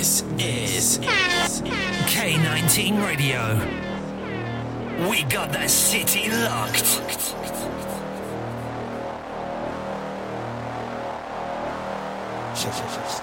This is K19 Radio. We got that city locked. K19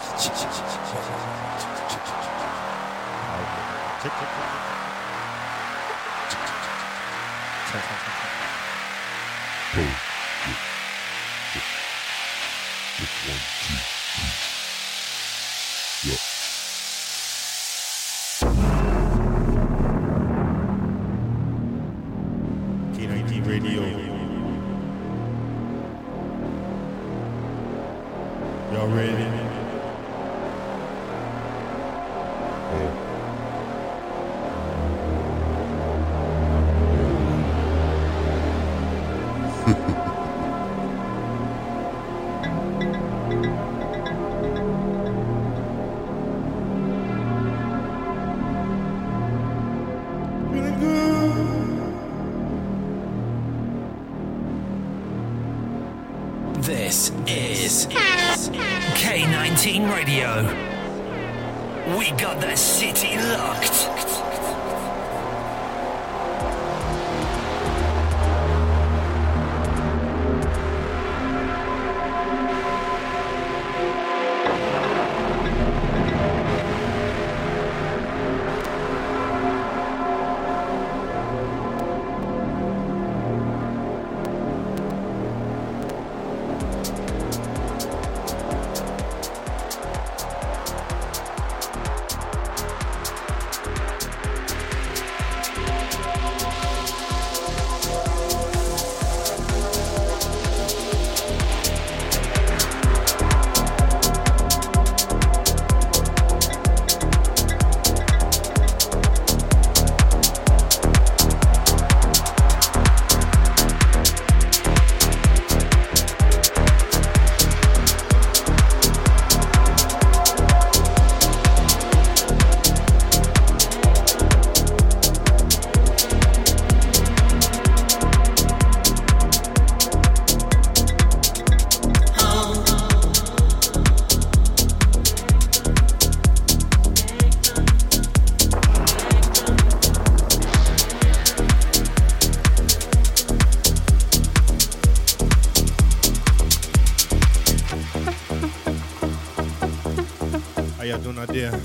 Y'all out?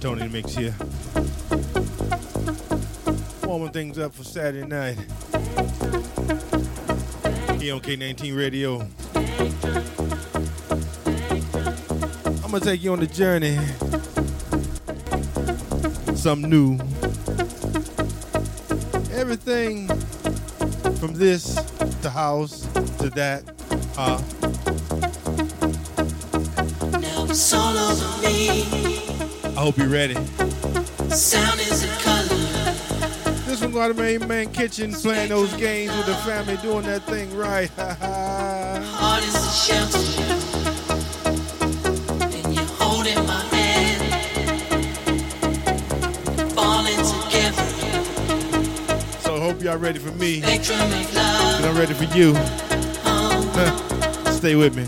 Tony Mix here. Warming things up for Saturday night. Here on K19 Radio. I'm gonna take you on the journey. Something new. Everything from this to house to that. Uh, I hope you're ready. Sound is a color. This one got a main man kitchen playing those games with the family, doing that thing right. Heart is a shelter. And you're holding my hand. Falling together. so I hope y'all ready for me. And. I'm ready for you. Oh, Stay with me.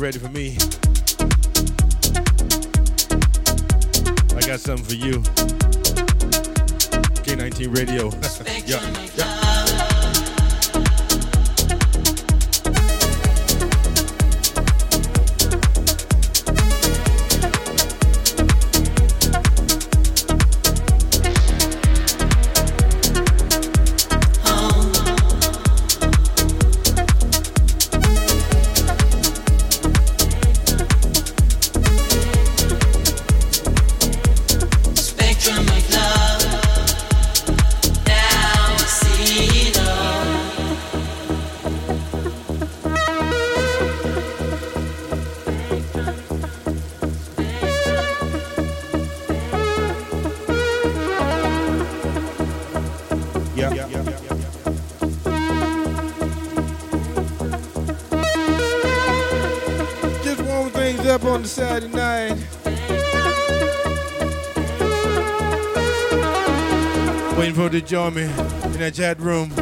Ready for me. I got something for you. K19 Radio. yeah, yeah. join me in the chat room.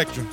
spectrum.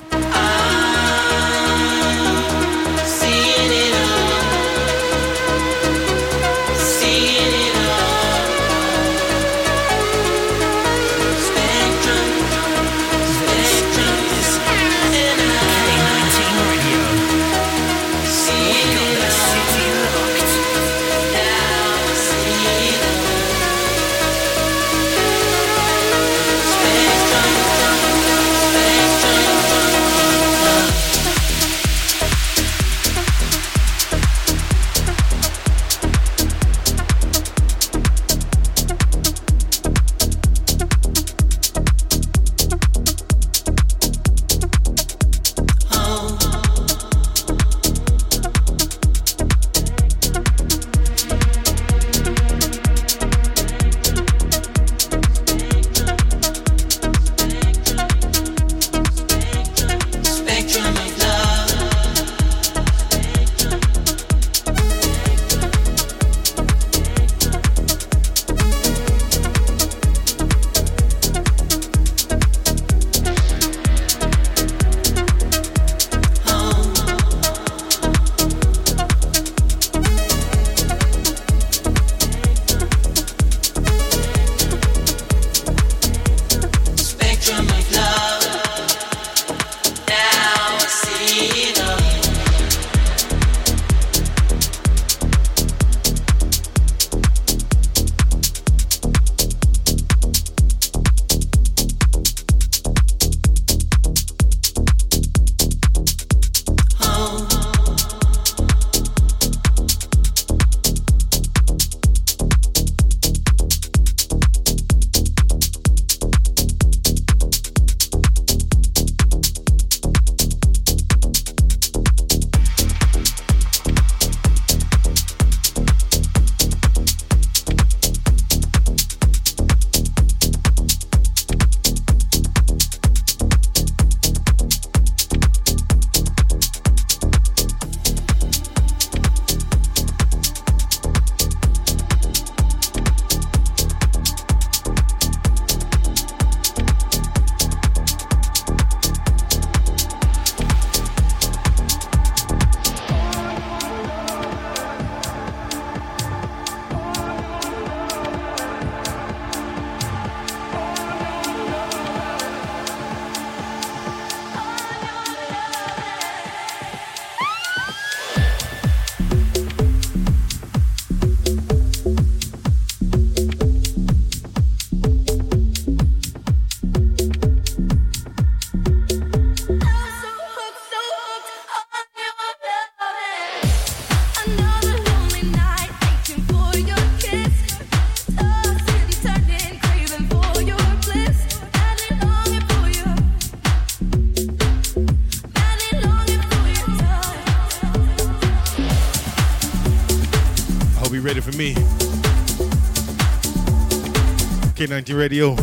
90 Radio.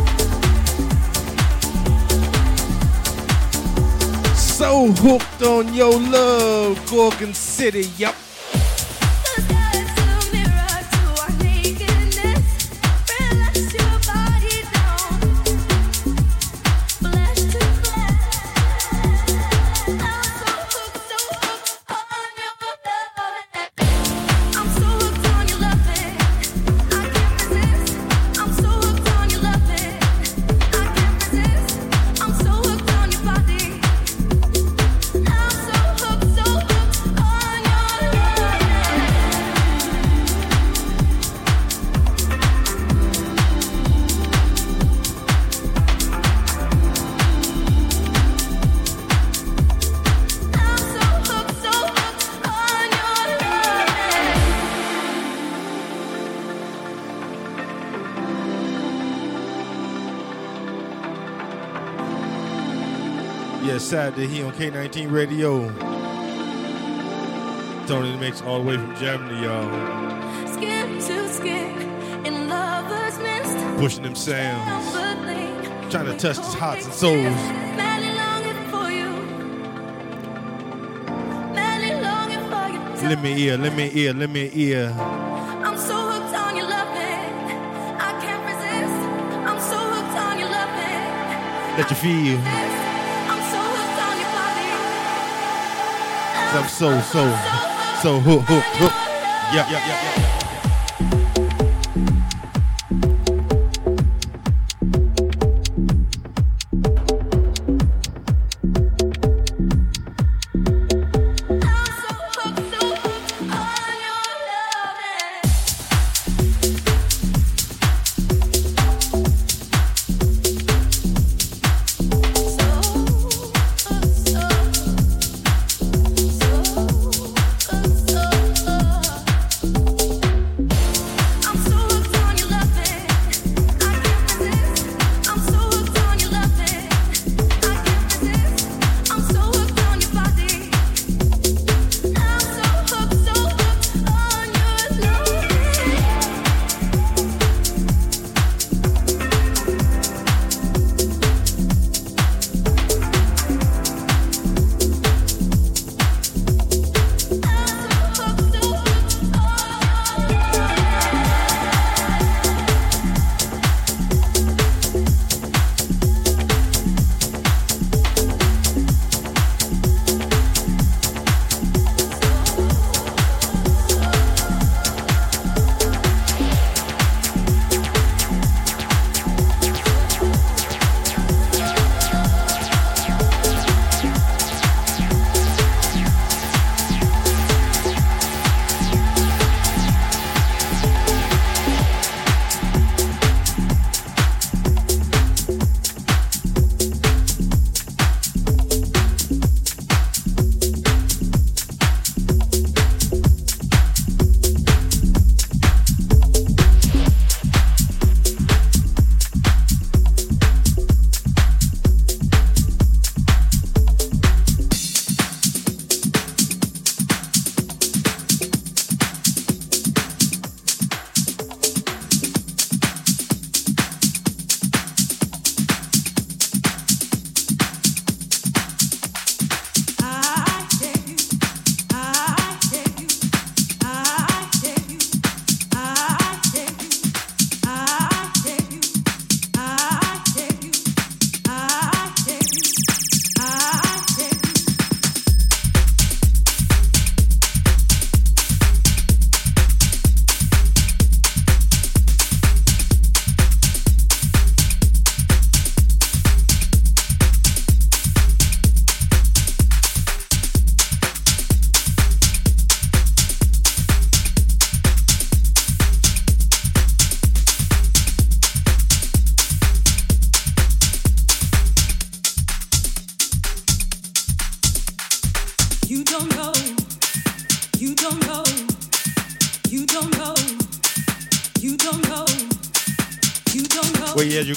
So hooked on your love, Gorgon City, yup. Saturday he on K19 Radio. Tony the Mix all the way from Germany, y'all. Skin to skin in lover's nest. Pushing them sounds. Trying to touch the hearts and souls. Madly longing for you. Madly longing for you. Let me ear, let me ear, let me ear. I'm so hooked on your loving. I can't resist. I'm so hooked on your loving. Let you feel. I'm so, so, so hooked, hooked, hooked. Yeah, yeah, yeah. yep.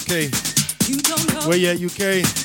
UK? Where you at, UK?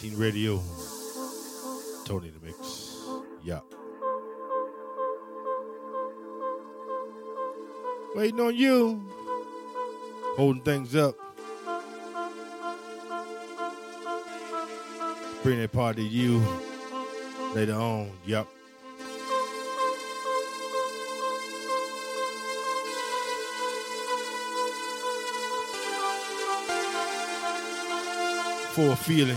Quarantine Radio. Tony the Mix. Yeah. Waiting on you. Holding things up. Bring that part to you later on. Yep. For a feeling.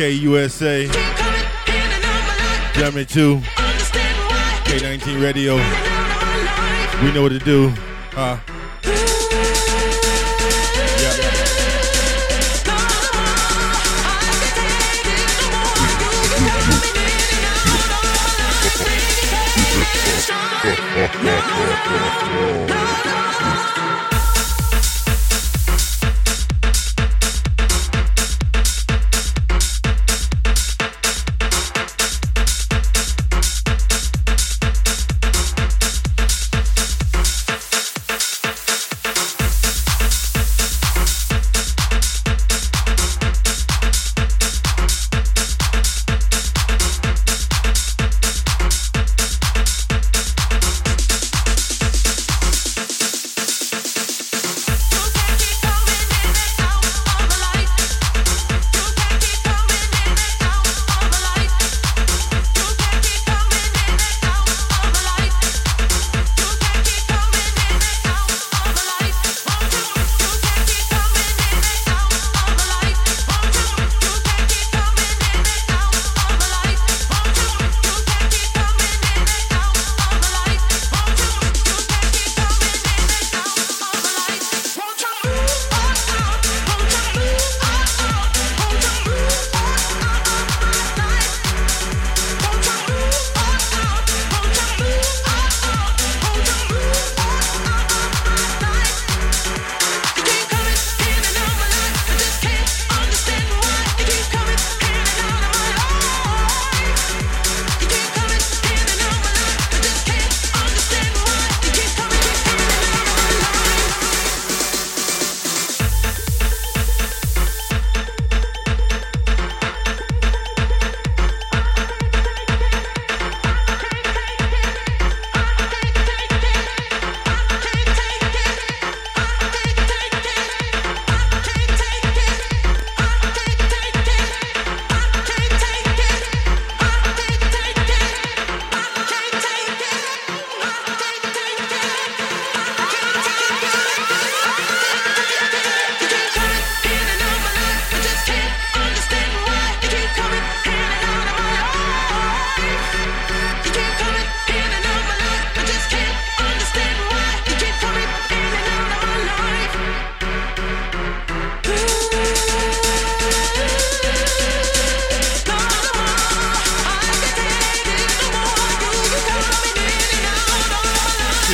In the UK, USA, Germany too. K19 Radio. We know what to do. Uh, yeah.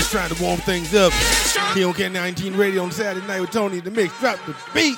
Just trying to warm things up. Here on K19 Radio on Saturday night with Tony the Mix. Drop the beat.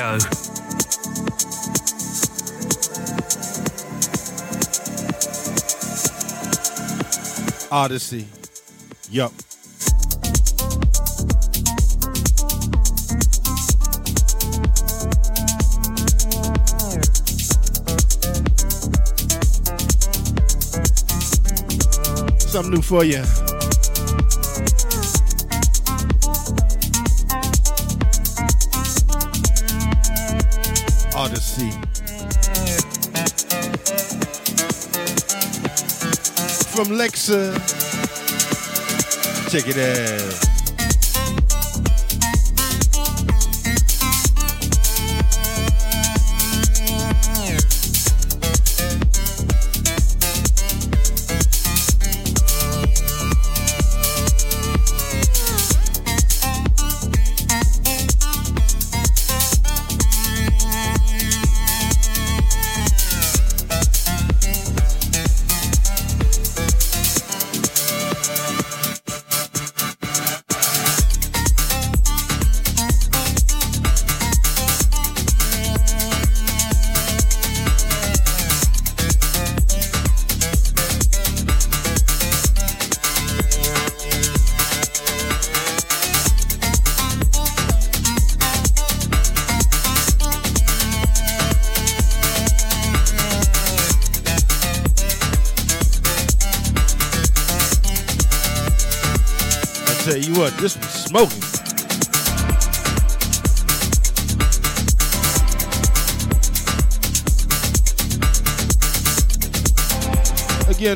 Radio. Odyssey. Yup. Something new for you. Lexa. Check it out.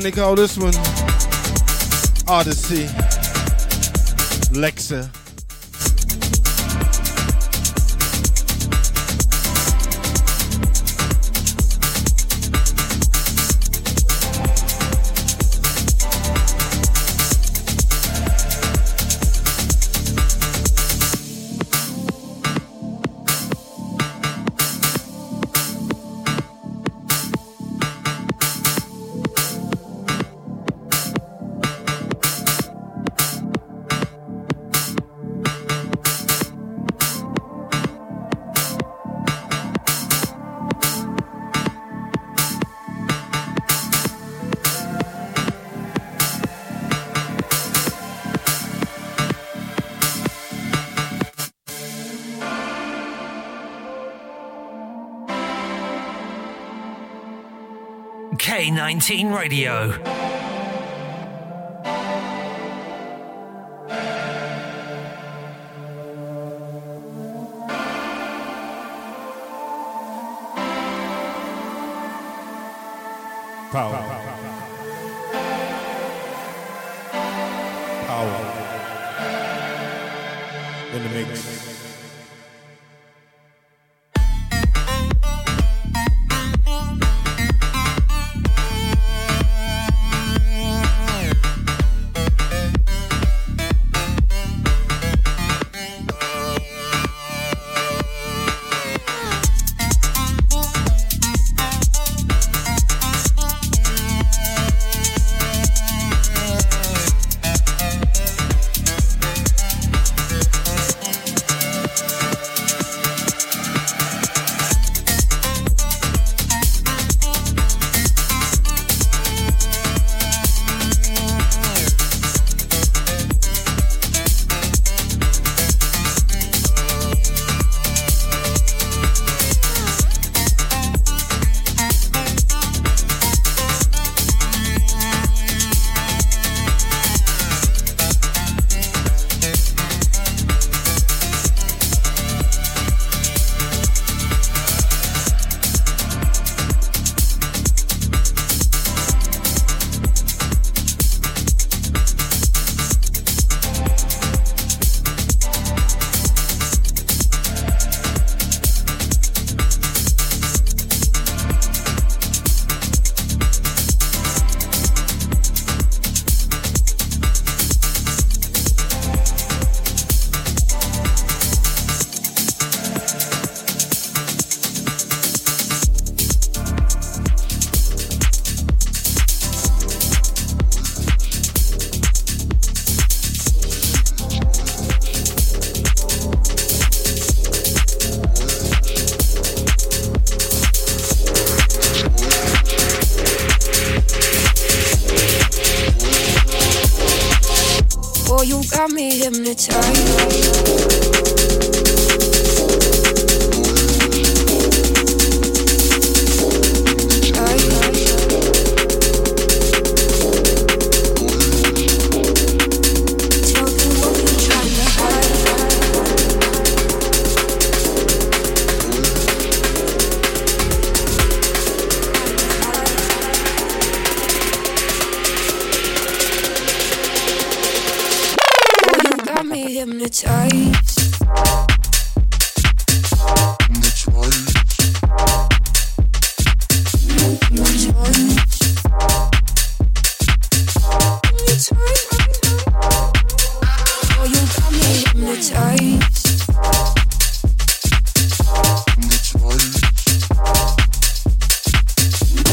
They call this one Odyssey Lexa. K19 Radio.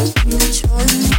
Tell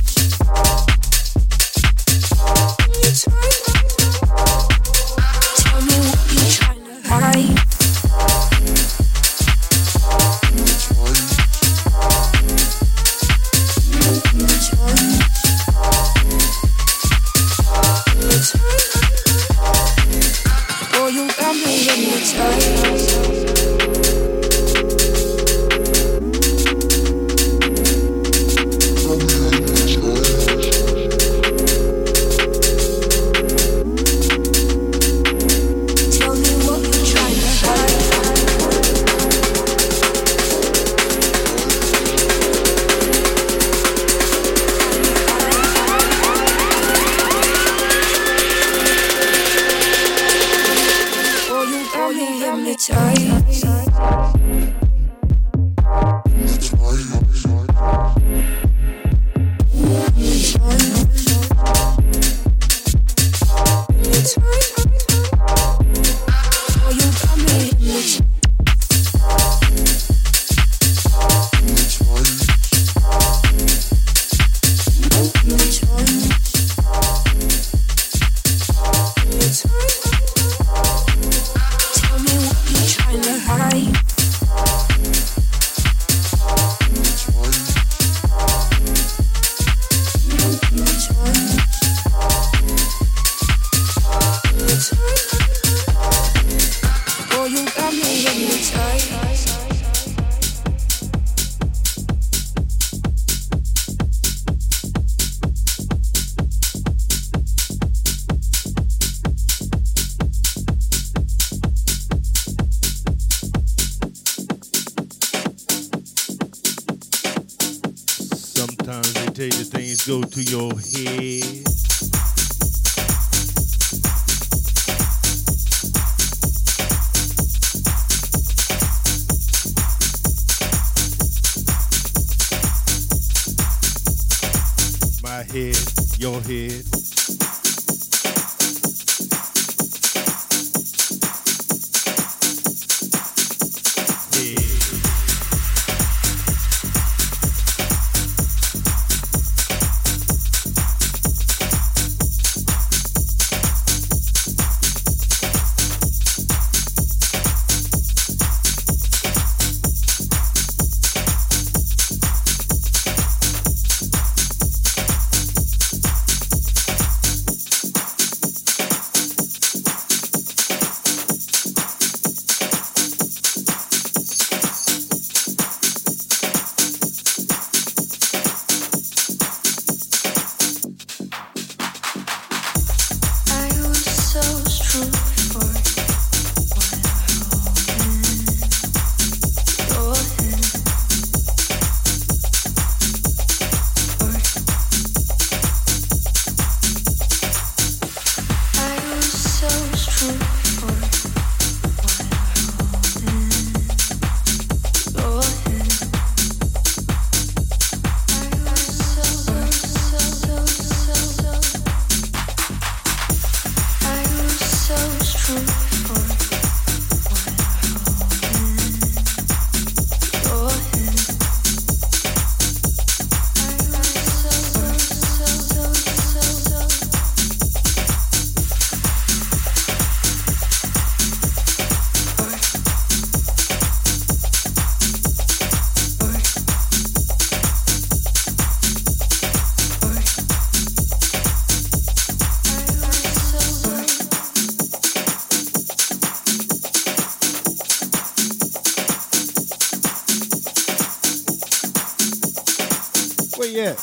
Yeah,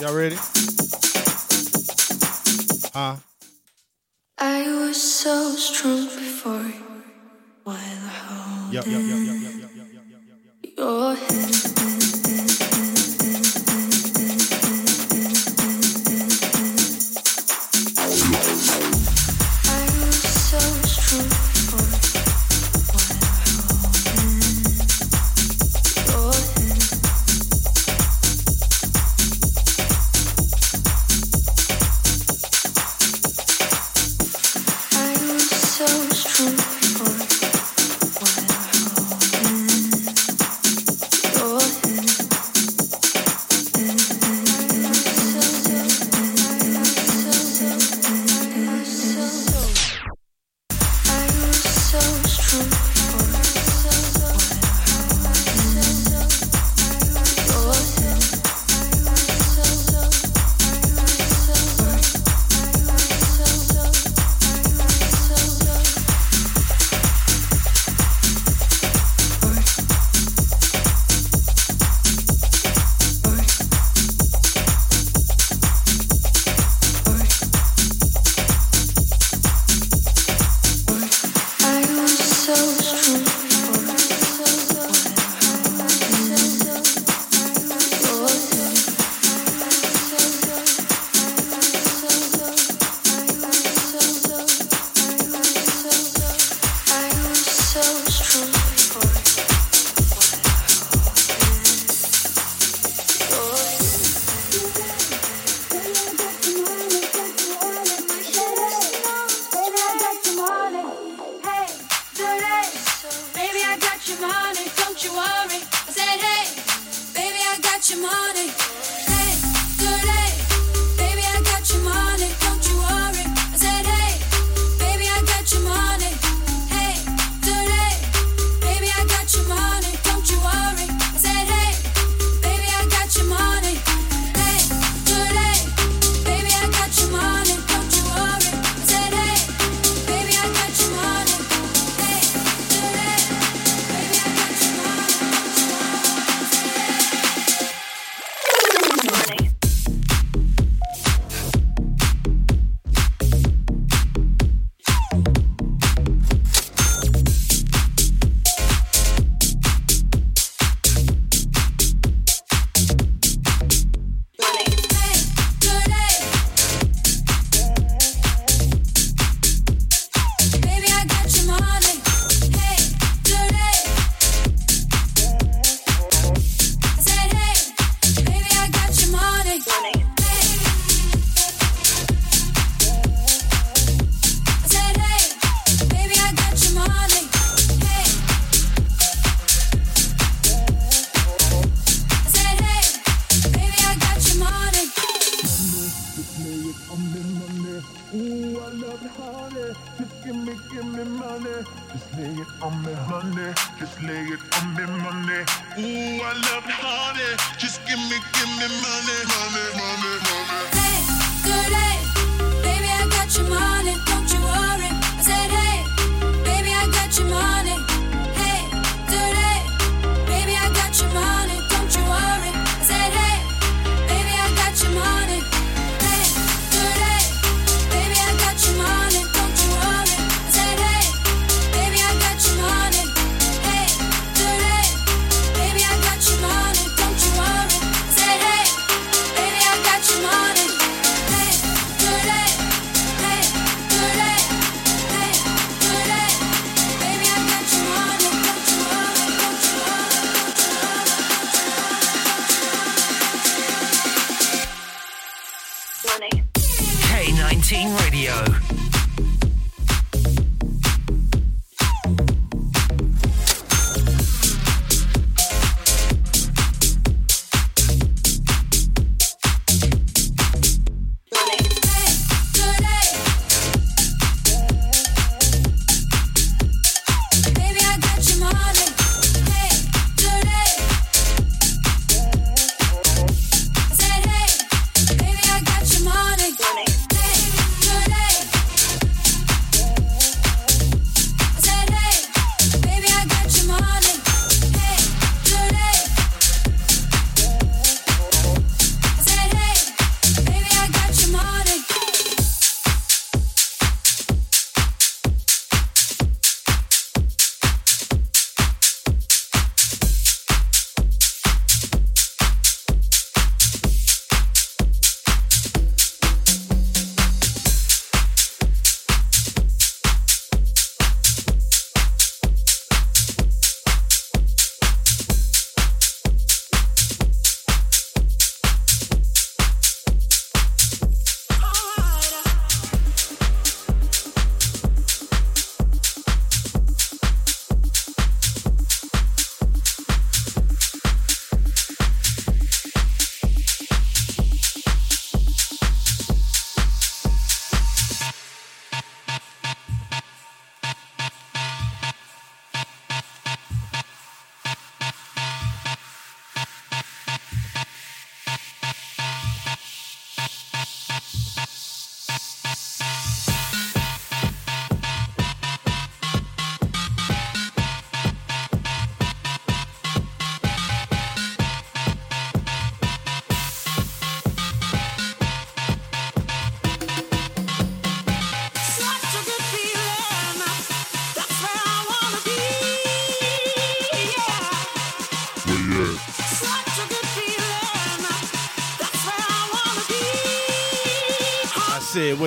Y'all ready? Huh? I was so strong before while holding. Yep, yep, yep, yep.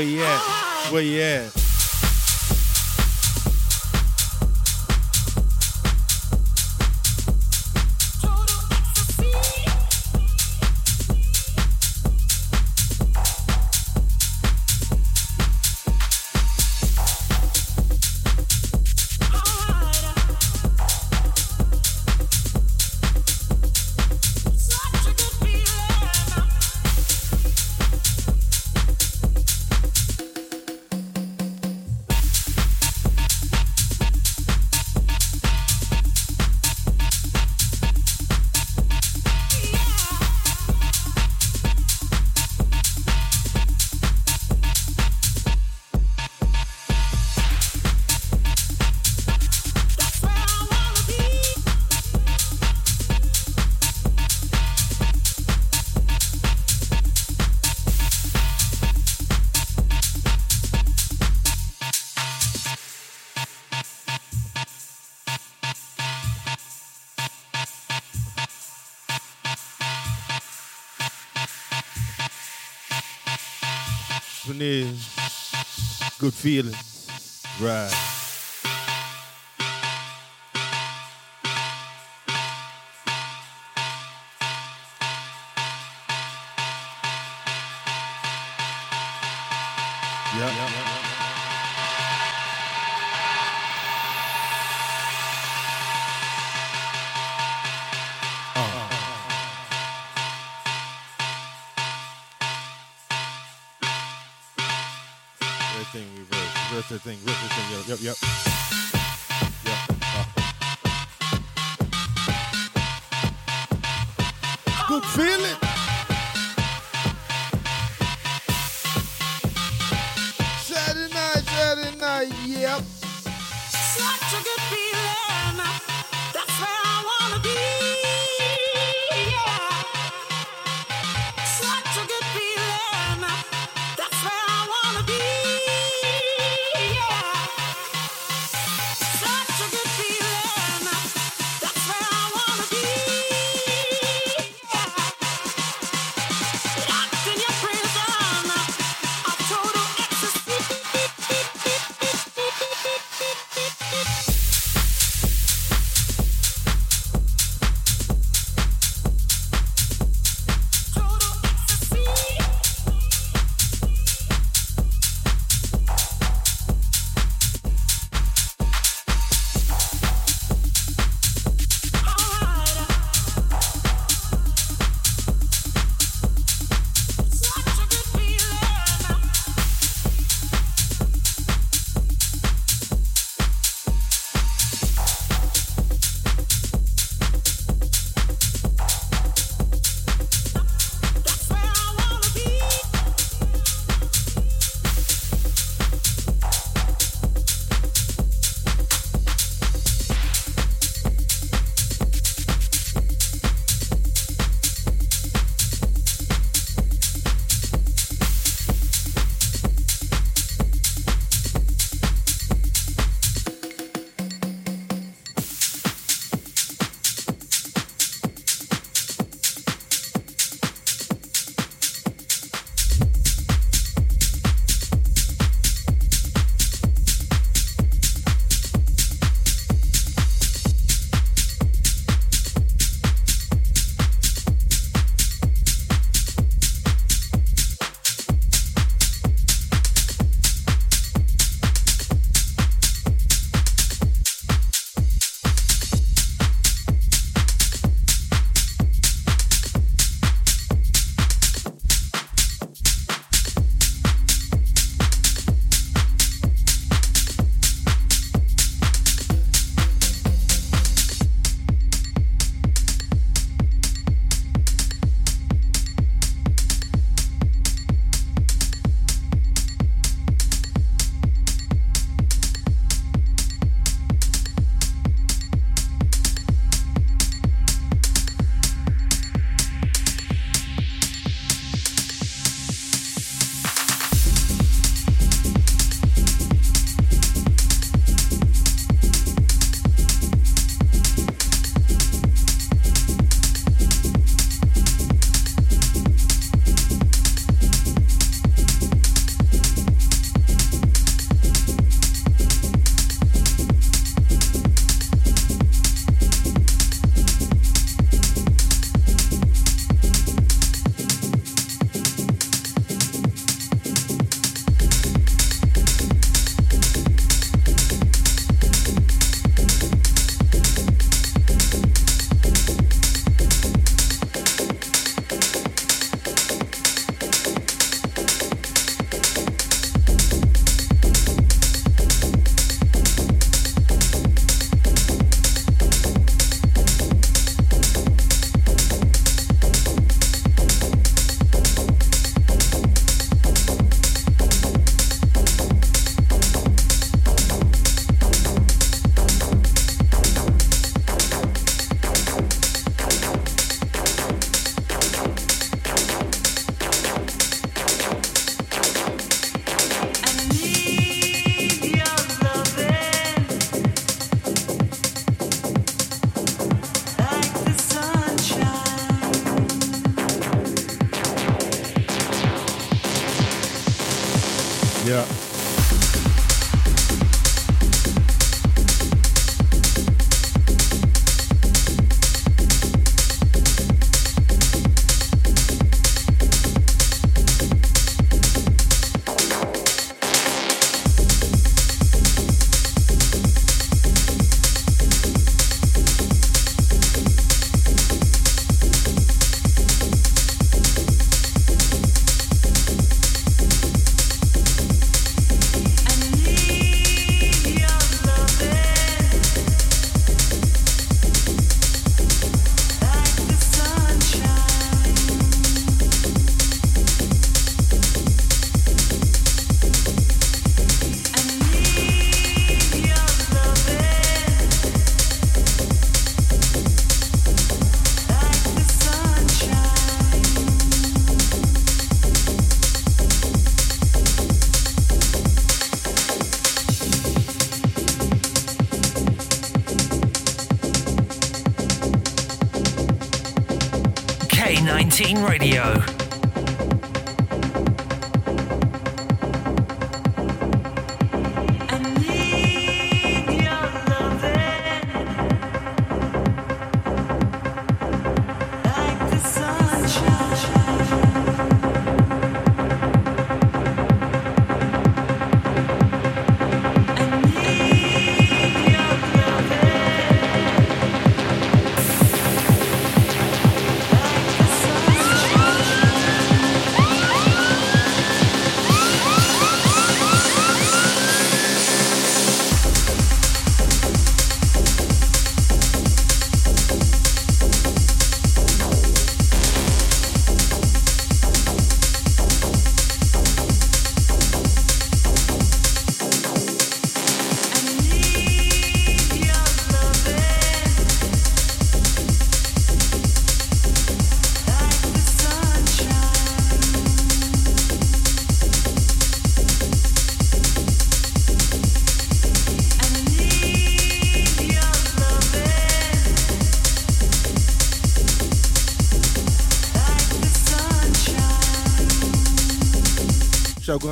yeah. Well, yeah. feeling. Right. Yep. yep. yep, yep. K19 Radio.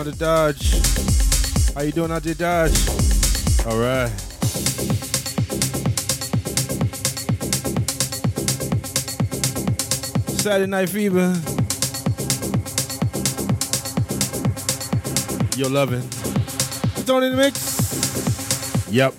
Going to Dodge. How you doing out there, Dodge? All right. Saturday Night Fever. You're loving. Stone in the mix. Yep.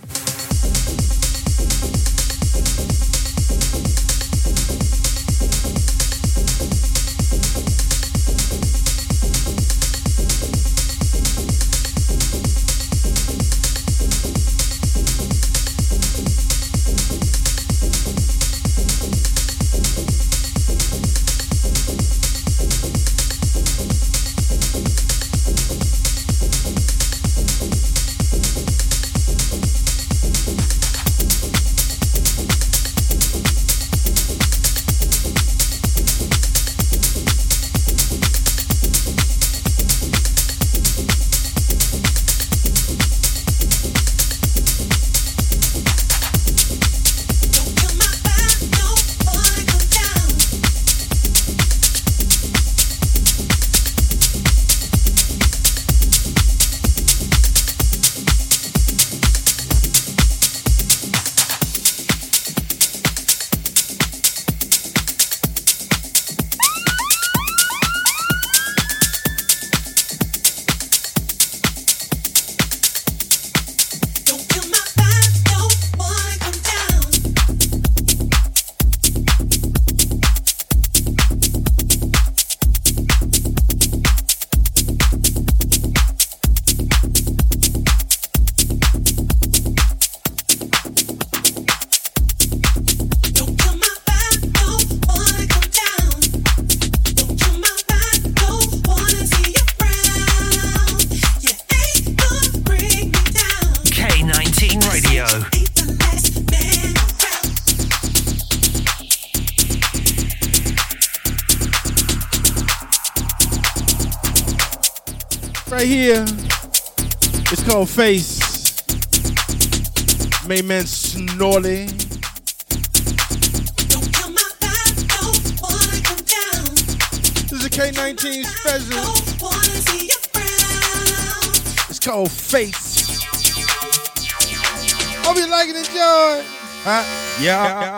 Ghetto Face. Main man Snorley. This is a K19 special. It's called Face. Hope you like it, enjoy. Huh? Yeah. yeah.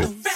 Radio.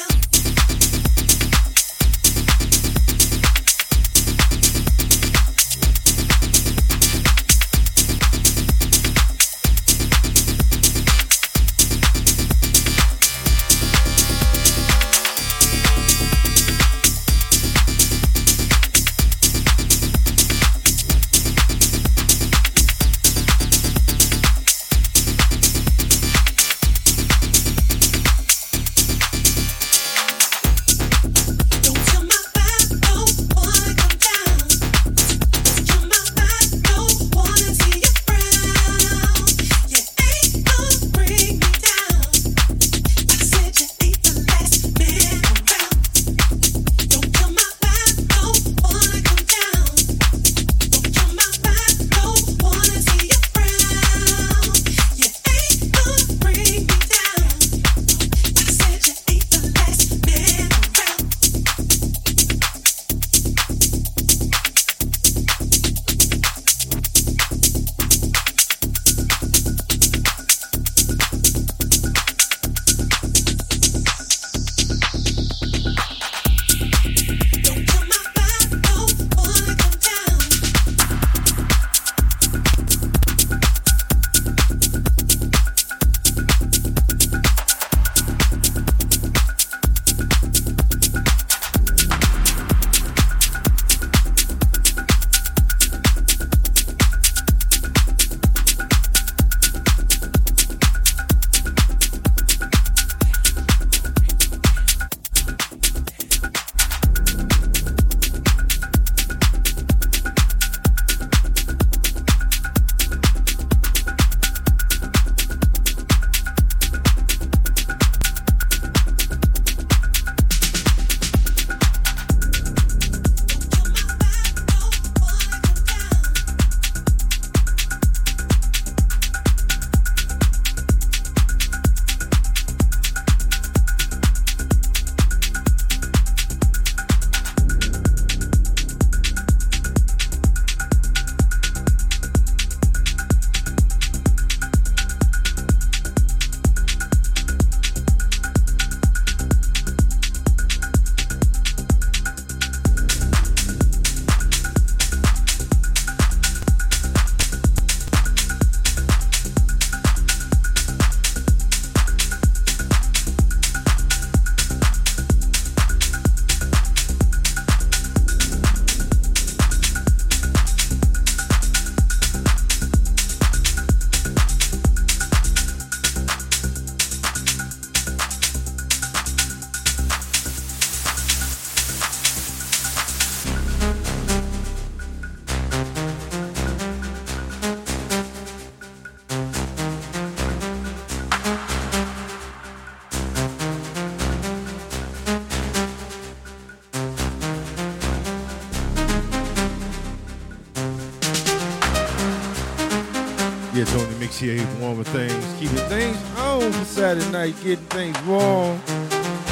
He's warming things, keeping things on Saturday night, getting things warm.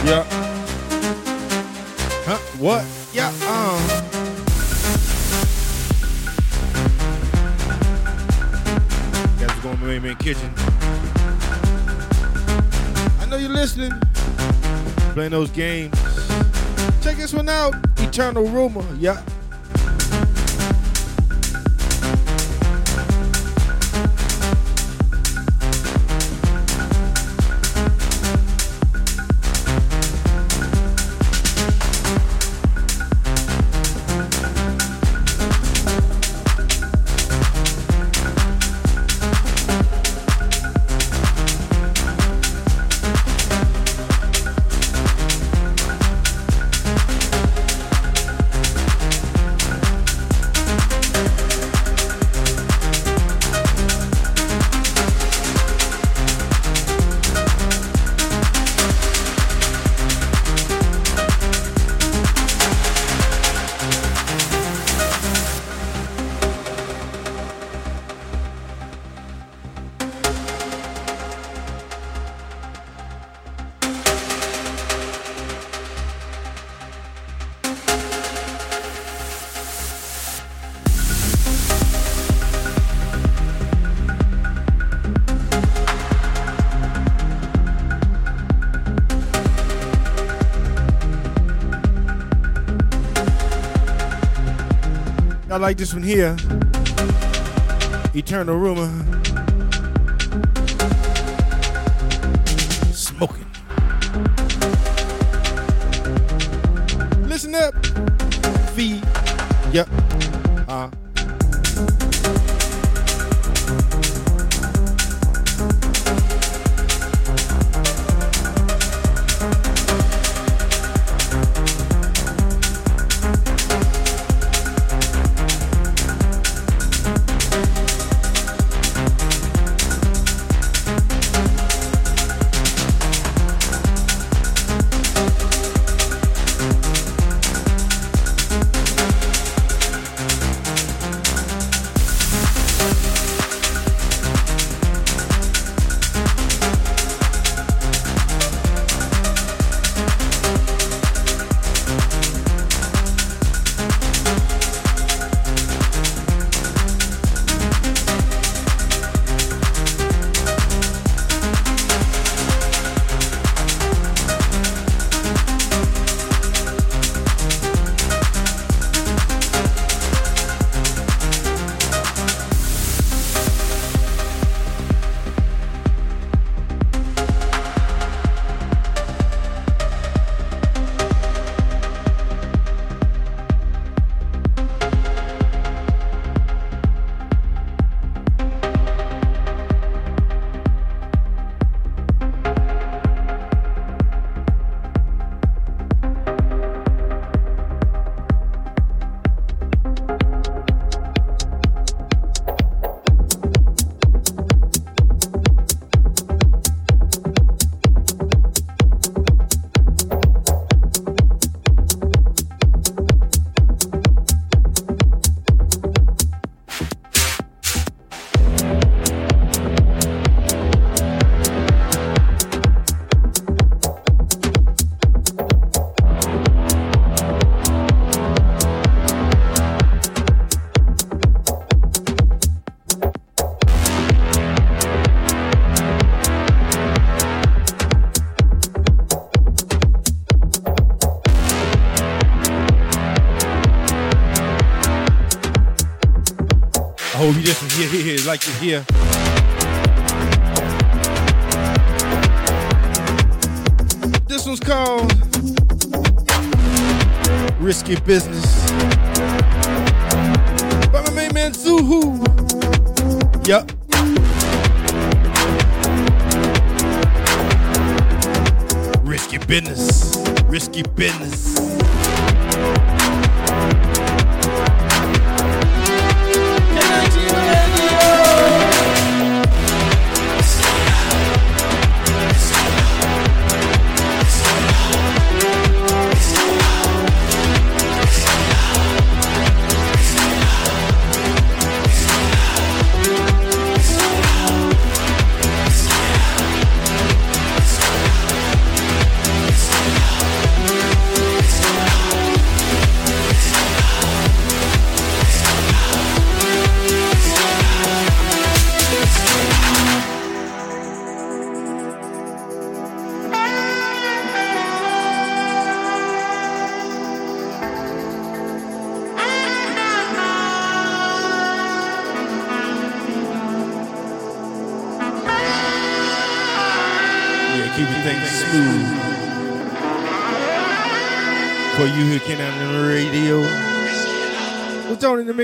Yeah. Huh? What? Yeah. Um. We're going to main man kitchen. I know you're listening. Playing those games. Check this one out. Eternal Rumor. Yeah. Like this one here. Eternal Rumor. Hear, like to hear. This one's called Risky Business. By my main man Zuhu. Yup. Risky business. Risky business.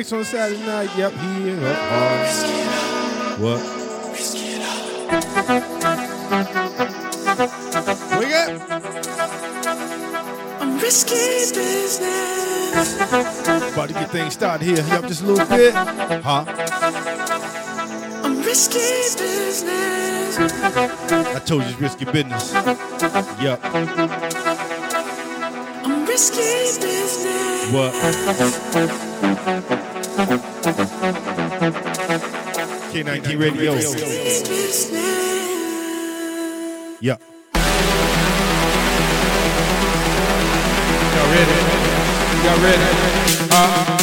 Tony in the mix on Saturday night. Yep, he is up hard. What? You got? I'm risky business. About to get things started here. Yep, just a little bit. Huh? I'm risky business. I told you it's risky business. Yep. I'm risky business. What? K19 Radio. Yep. Y'all ready? Y'all ready? Uh,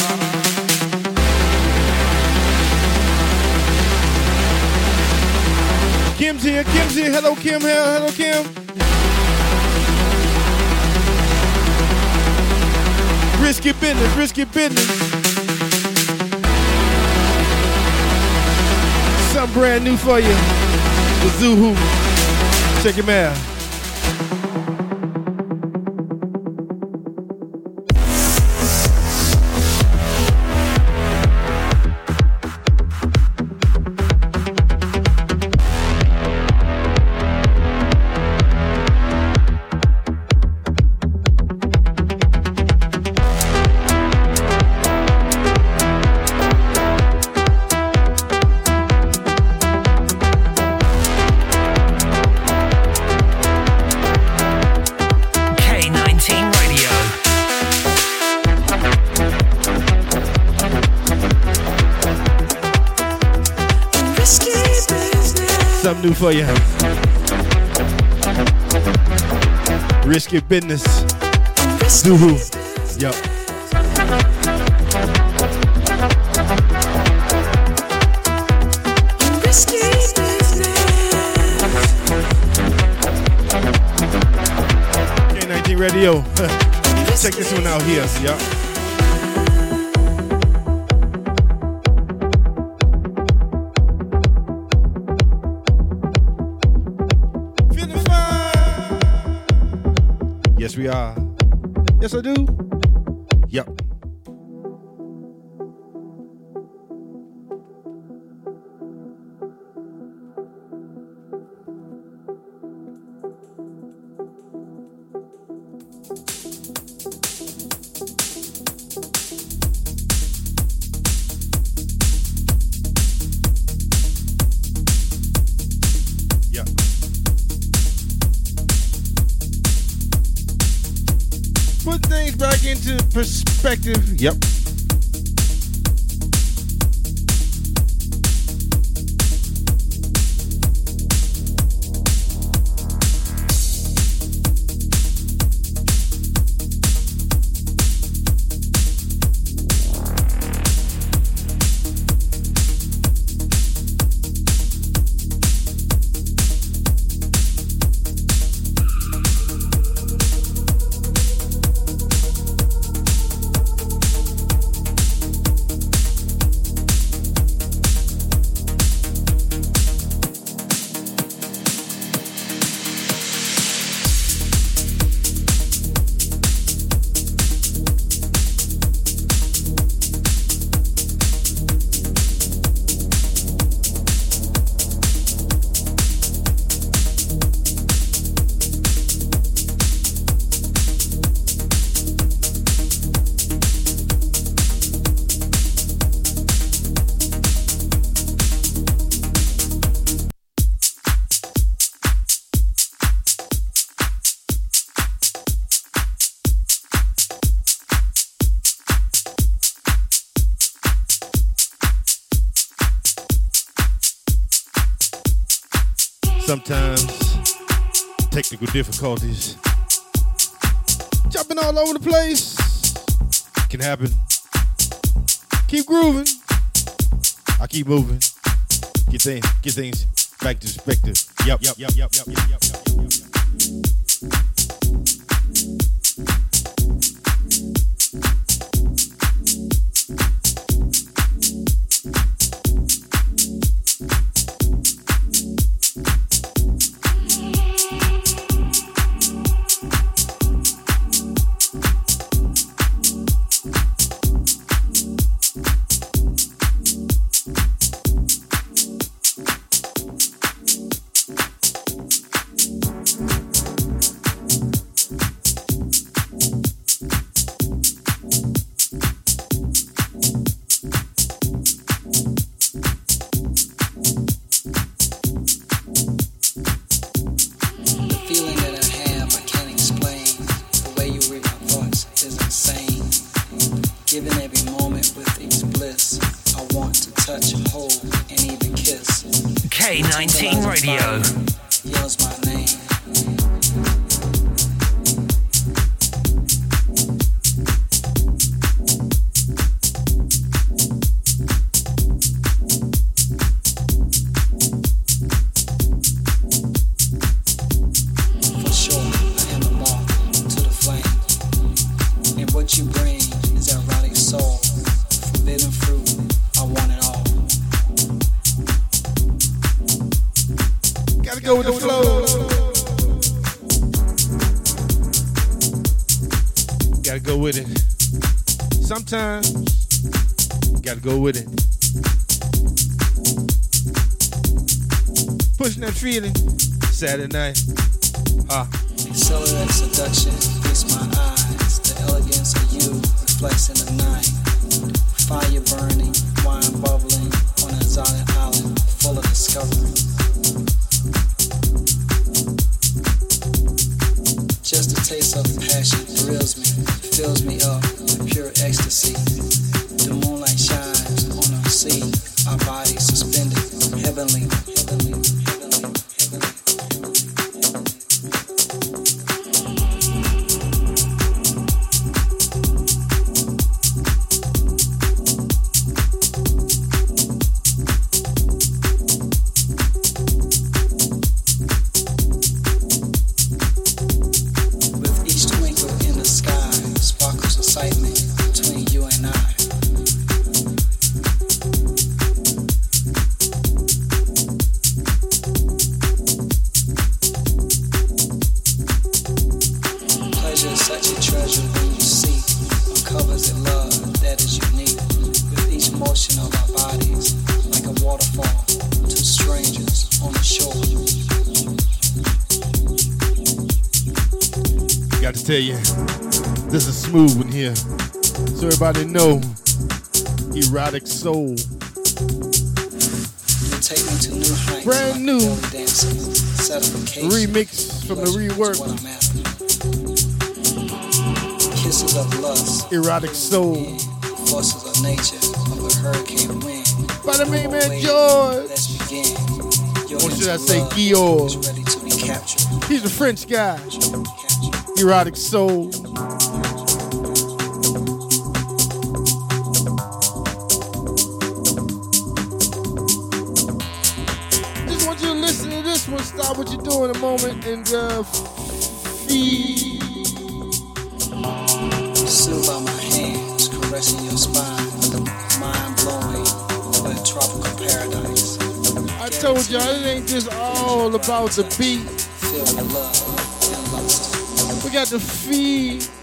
Kim's here. Kim's here. Hello, Kim. Hello, Kim. Risky business. Risky business. Brand new for you. The Zoohoo. Check him out. for you. Risky business. Doohoo. Yup. K19 Radio. Check this one out here. Yup. Yep. Difficulties jumping all over the place can happen. Keep grooving. I keep moving. Get things, get things back to perspective. Yep, yep, yep, yep, yep, yep, yep, yep, yep, yep. night. tell you, this is smooth in here. So everybody know, erotic soul. Take me to New heights, Brand new remix from the rework. Kisses of lust, erotic soul, yeah. forces of nature of the hurricane wind. By the main man George. Let's begin. Your or should I say Guillaume? He's a French guy erotic soul. Just want you to listen to this one. Stop what you're doing a moment and uh, feed. Still by my hands, caressing your spine mind blowing but tropical paradise. I told y'all it ain't just all about the beat. Feel the love got the feed.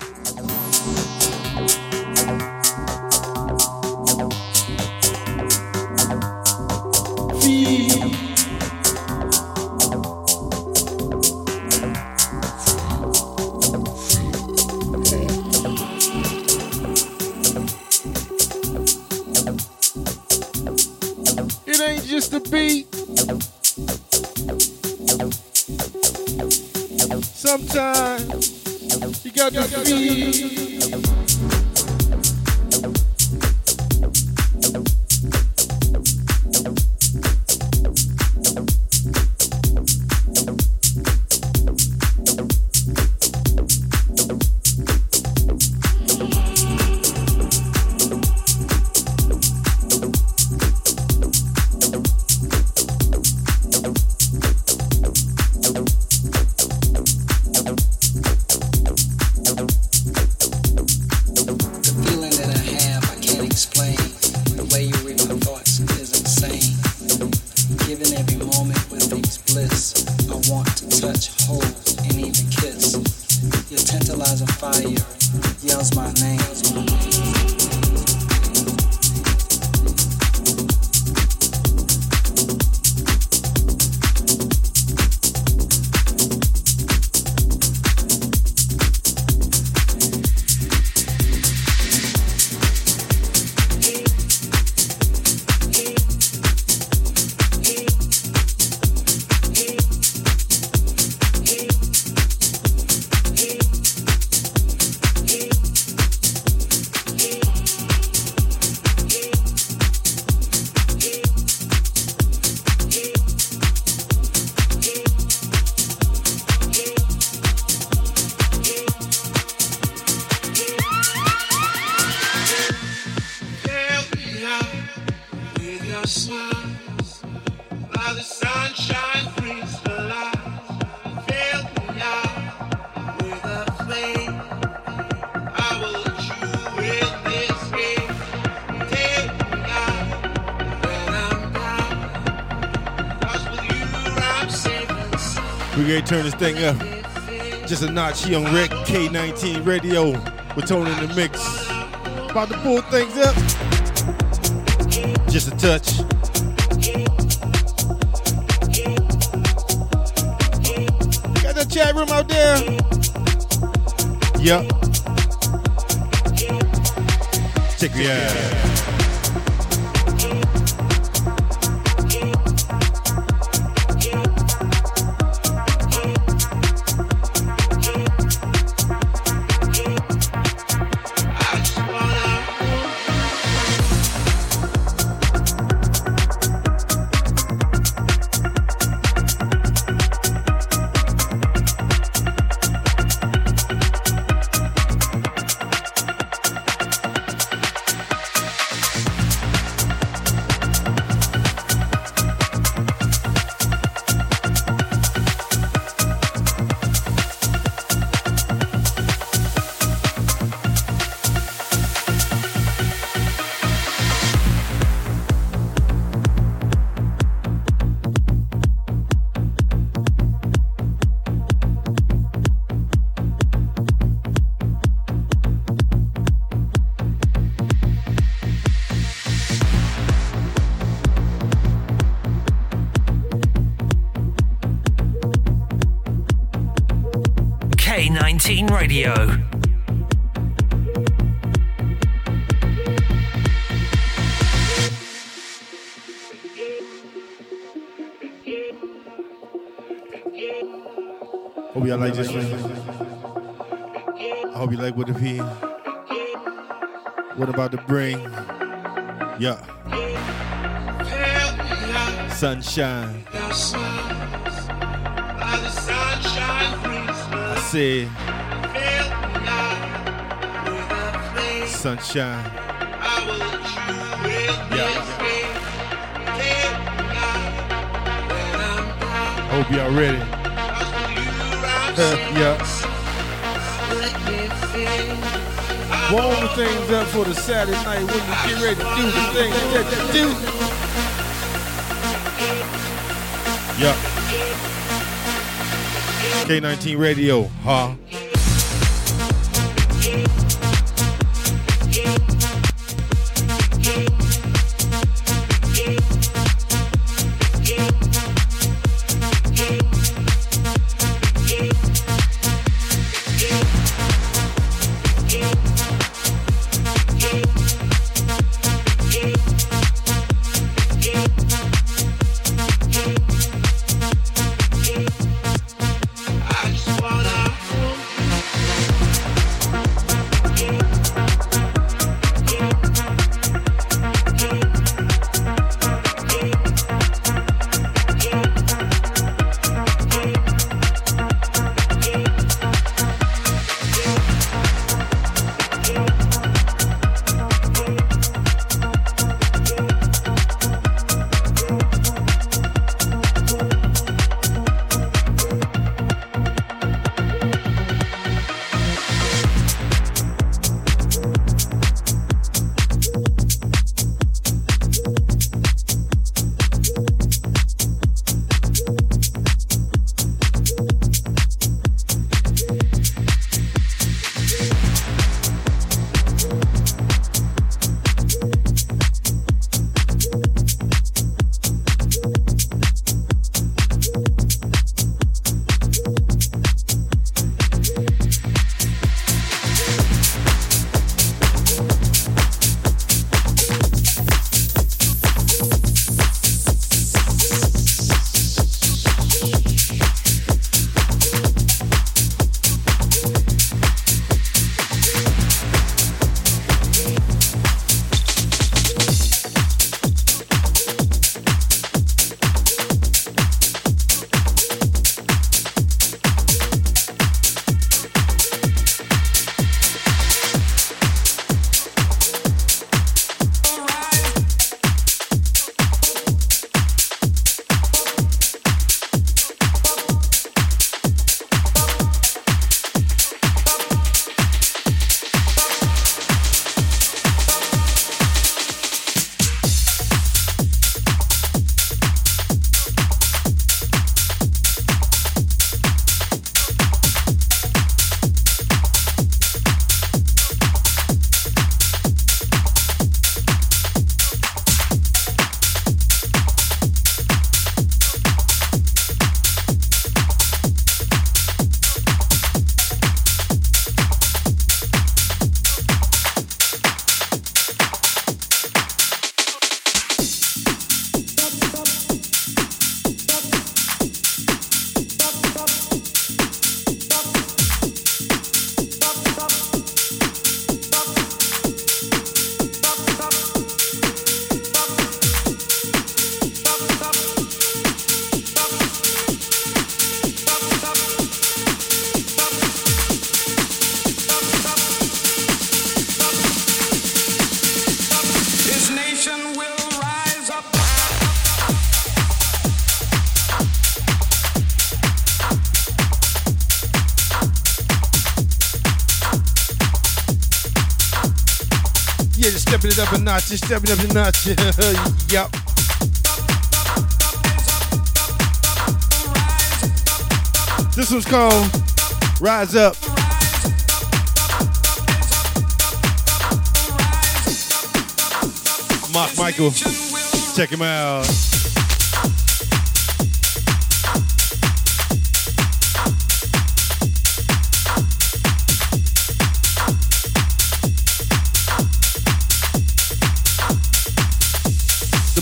Turn this thing up. Just a notch here on Rec K19 Radio with Tony in the mix. About to pull things up. Just a touch. Got that chat room out there? Yep. Check me out. Radio. Hope y'all like this one. I hope you like what it be. What about to bring? Yeah, sunshine. with your I'm down. Hope y'all ready. 'Cause with you I'm safe. yeah. Warm things up for the Saturday night when you get ready to do the things that you do. Yup. K19 Radio, huh? Just stepping up a notch. yep. This one's called Rise Up. Mark Michael, check him out.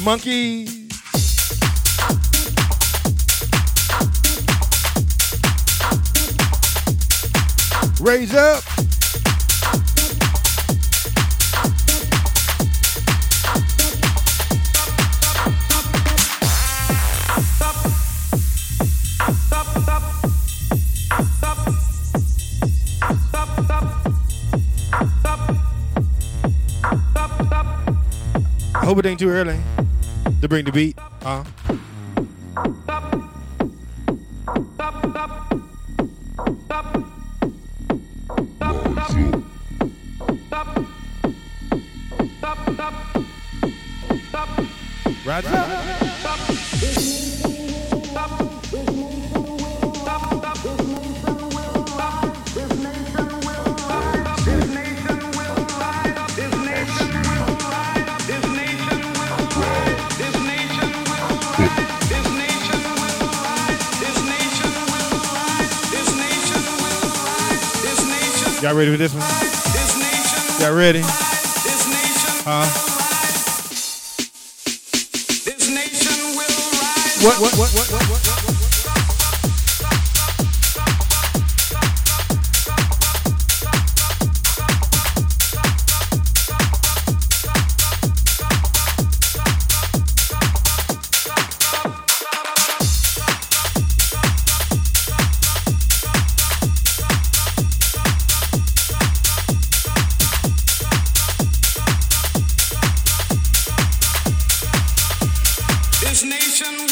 The monkey. Raise up. I hope it ain't too early to bring the beat. Y'all ready for this one? Y'all ready? Nation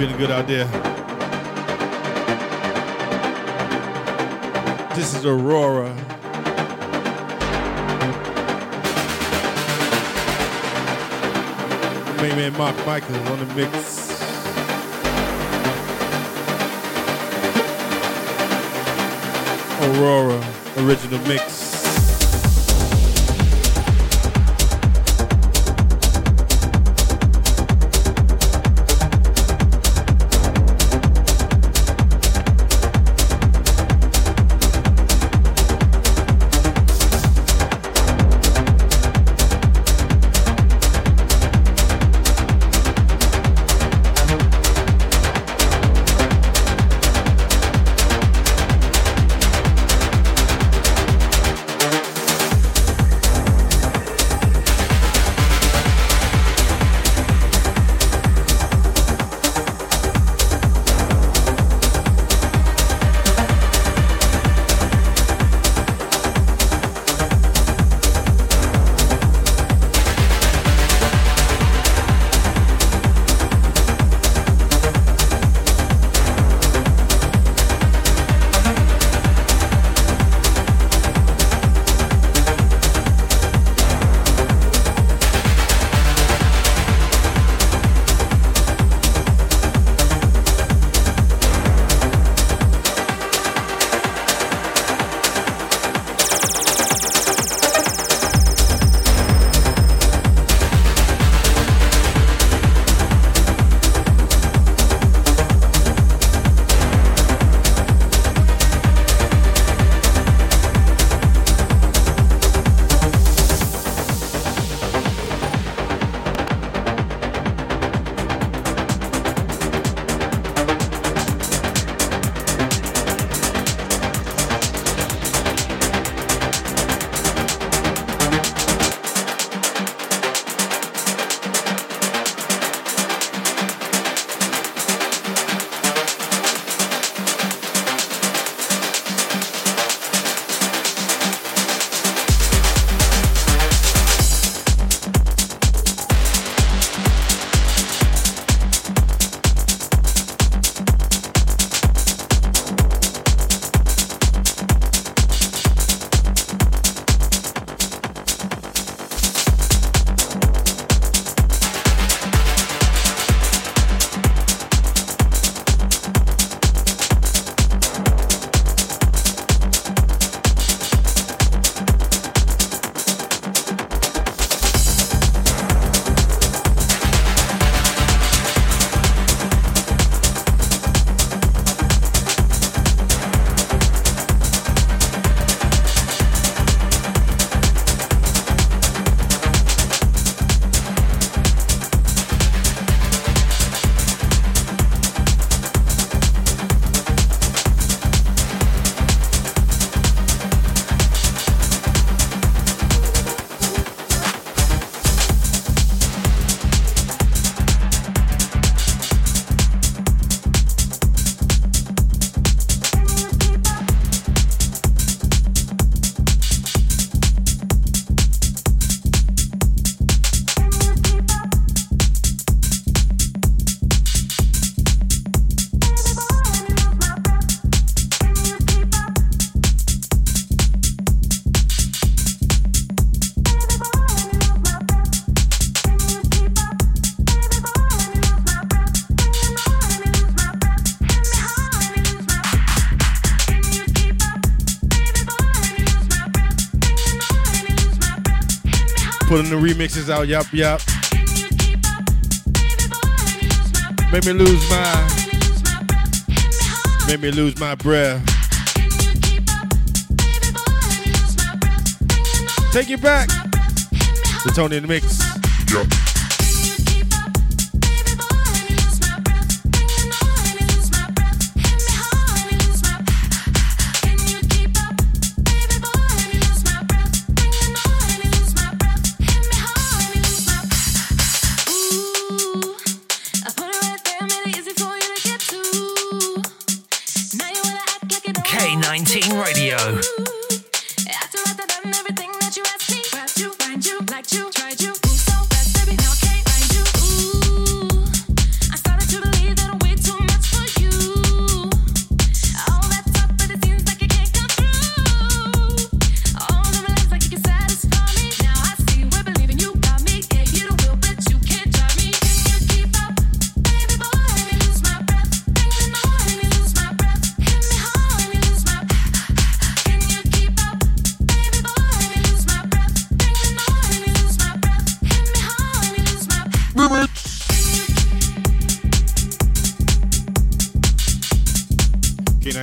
feeling good out there. This is Aurora. Main man Mark Michael on the mix. Aurora original mix. Out, yup, yup. Make me lose my, make me lose my breath. Take it back. The Tony in the mix.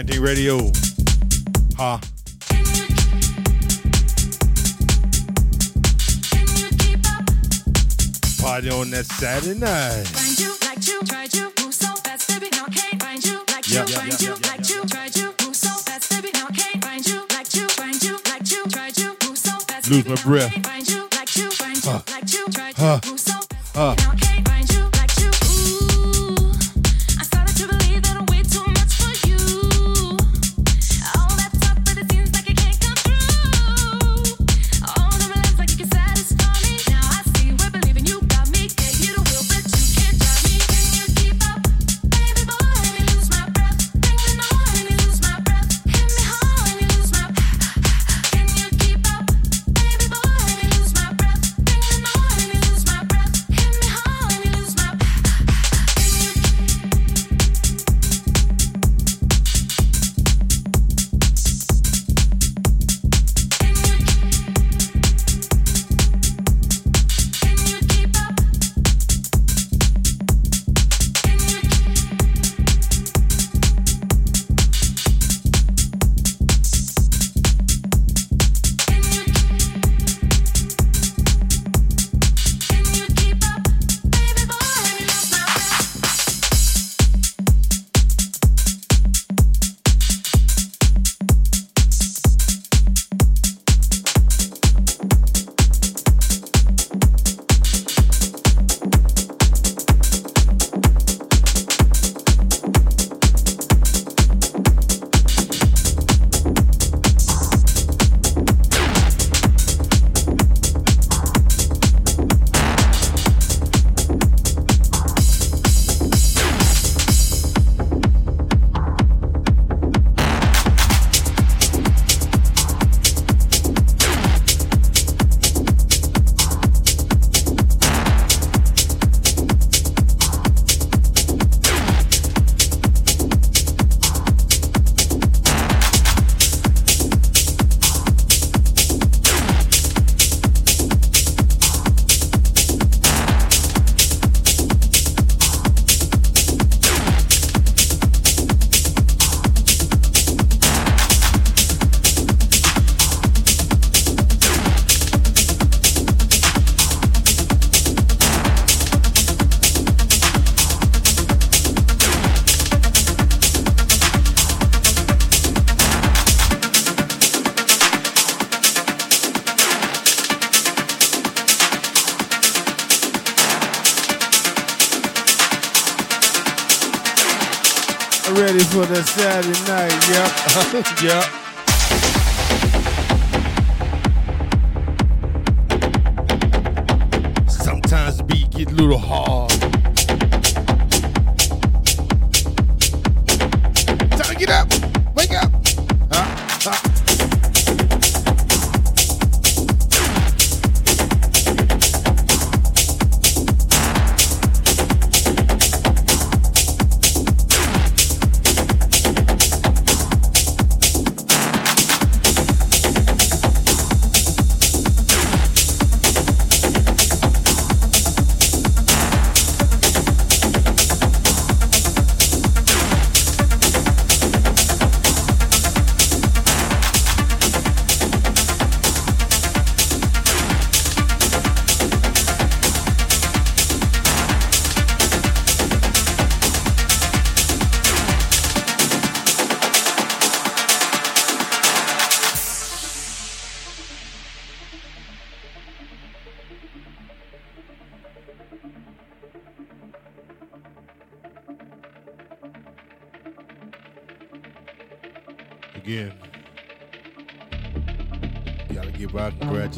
K19 Radio. Ha. Party on that Saturday night. Find you, like you, tried you, move so fast, baby, now can't find you, like you, Yep, find yep, you, yep, like you, tried you, move so fast, baby, now can't find you, like you, find you, like you, tried you, move so fast, Lose my breath. can't find you, like you, find you, Huh. like you, tried Huh. you, move so fast, Huh. now can't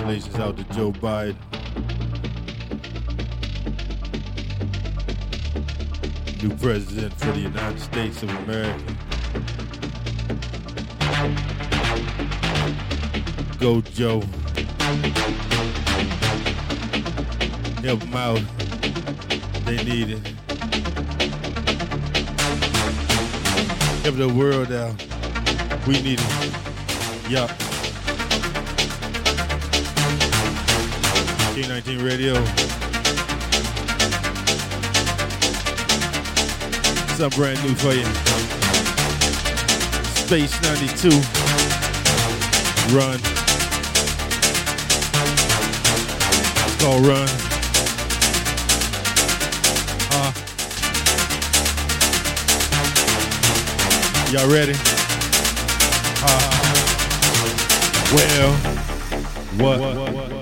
congratulations out to Joe Biden. New president for the United States of America. Go, Joe. Help them out. They need it. Help the world out. We need it. Yup. K19 Radio. Something brand new for you. Space 92. Run. It's called Run. Huh? Y'all ready? Uh, well, what? I'm just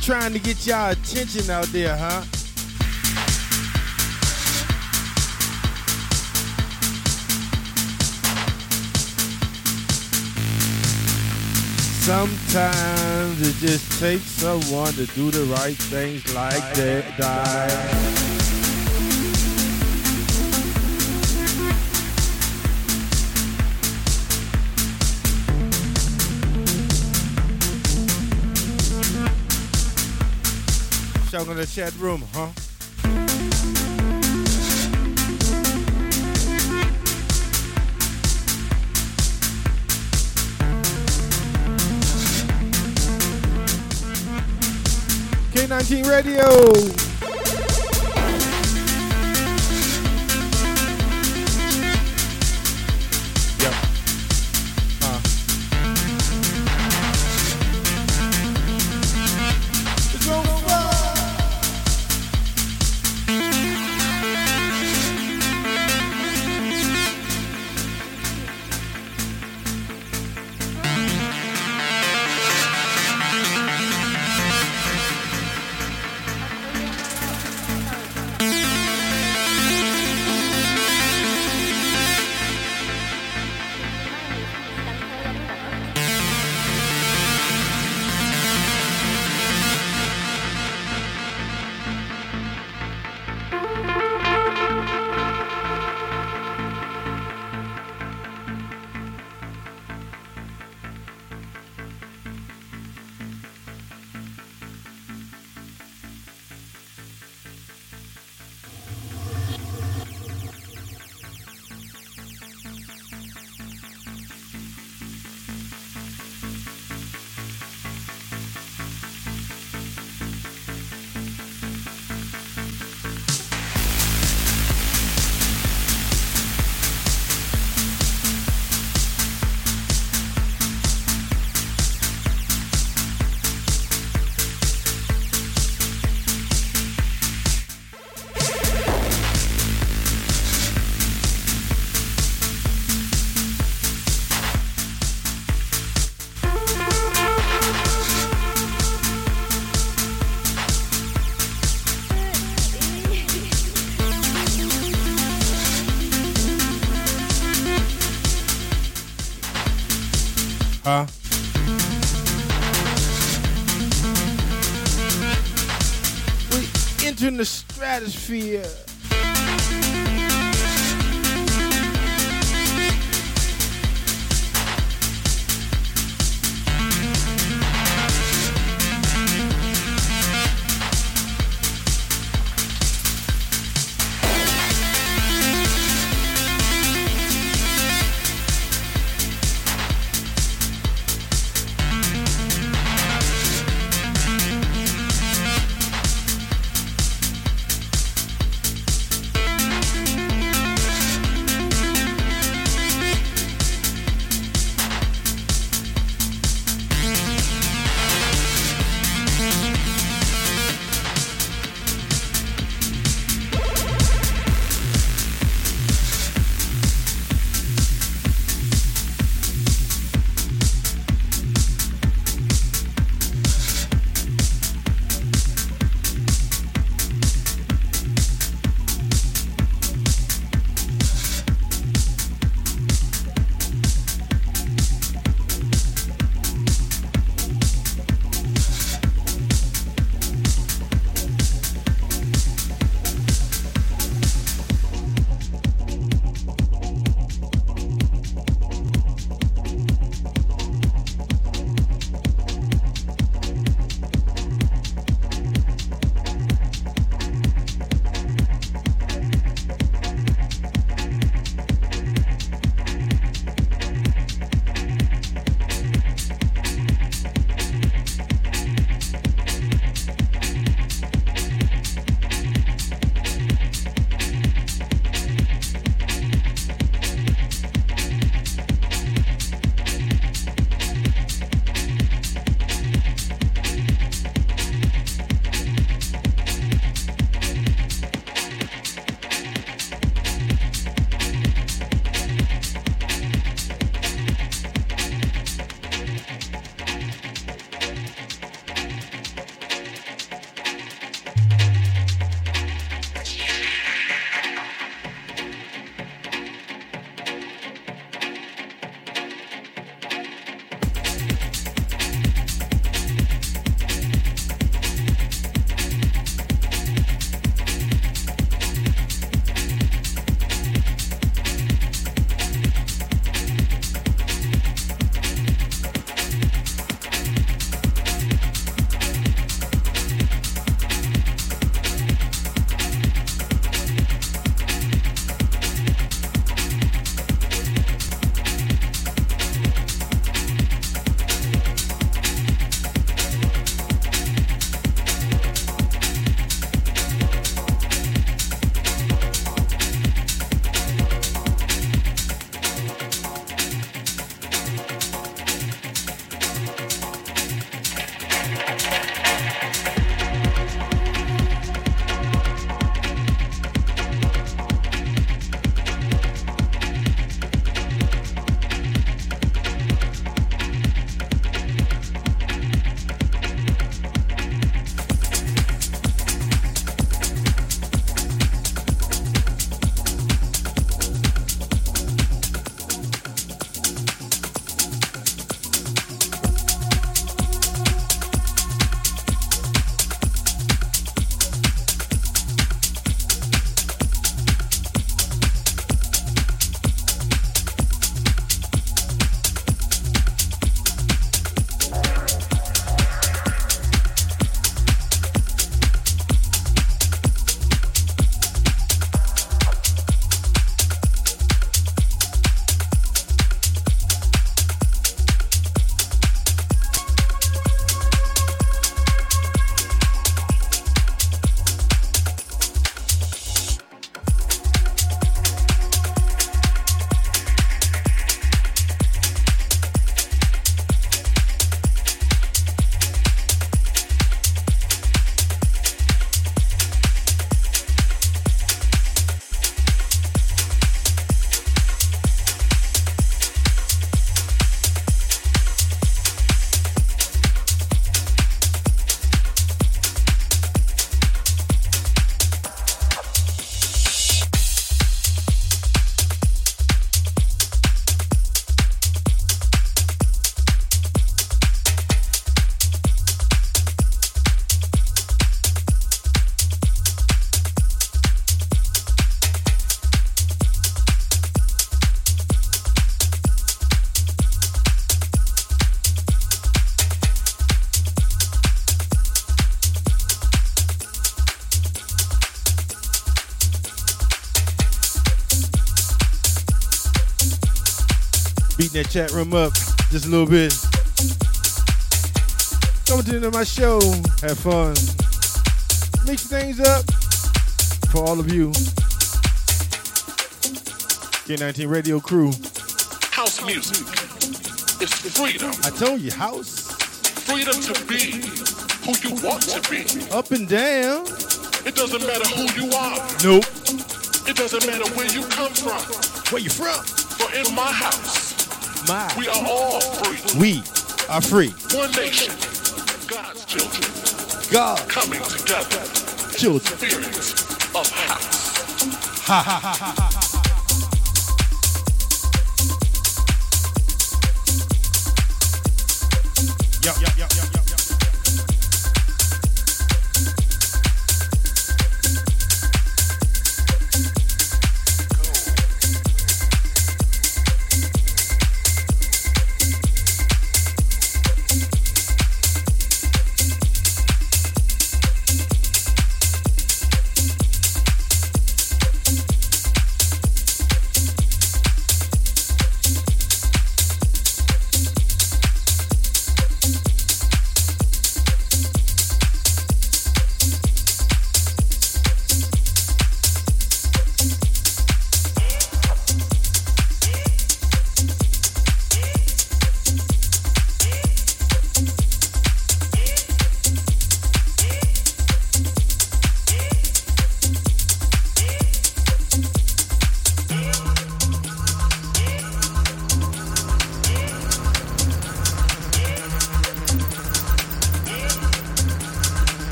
trying to get y'all attention out there, huh? Sometimes it just takes someone to do the right things like that. Die. Shout in the chat room, huh? K19 Radio. The chat room up just a little bit. Coming to the end of my show. Have fun. Mix things up for all of you. K19 Radio Crew. House music It's freedom. I told you, house. Freedom to be who you want to be. Up and down. It doesn't matter who you are. Nope. It doesn't matter where you come from. Where you from? For in my house, My. we are all free. We are free. One nation, God's children, God. coming together. Children. Of house. Ha ha ha ha ha.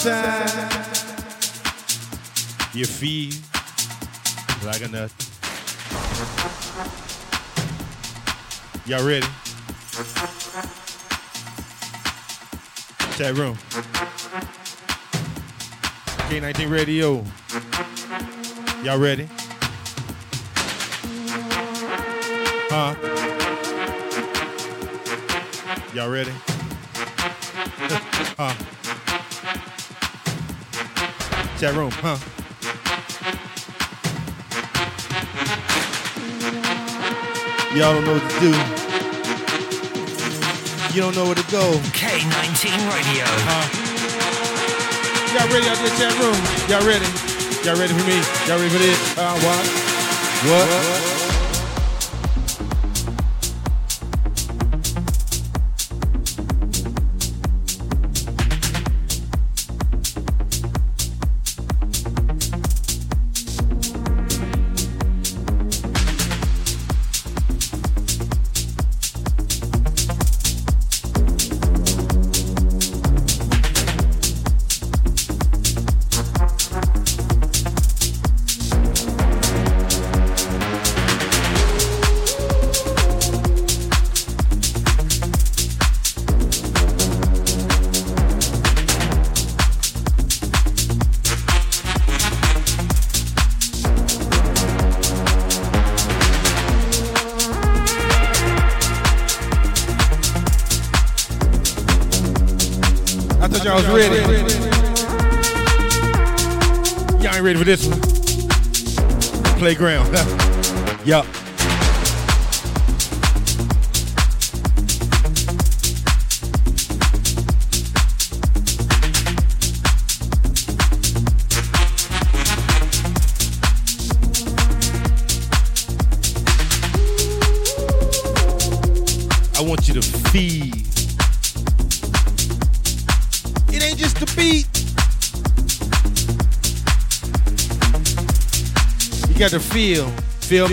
Sometimes you feel like a nut. Y'all ready? Chat room. K19 Radio. Y'all ready? Huh? Y'all ready? huh? Chat room, huh? Y'all don't know what to do. You don't know where to go. K19 Radio. Huh? Y'all ready out there, chat room? Y'all ready? Y'all ready for me? Y'all ready for this? Uh, what? What? Yeah. I want you to feed. It ain't just the beat. You got to feel. Feel,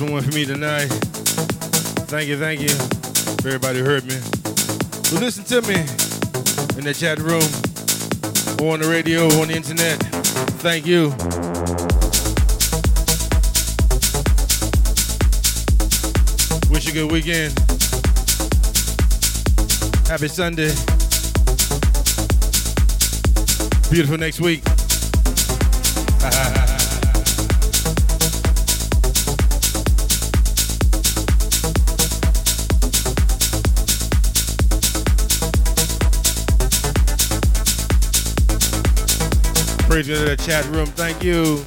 Last one for me tonight. Thank you, thank you for everybody who heard me. Who listen to me in the chat room or on the radio or on the internet. Thank you. Wish you a good weekend. Happy Sunday. Beautiful next week. Praise to the chat room. Thank you.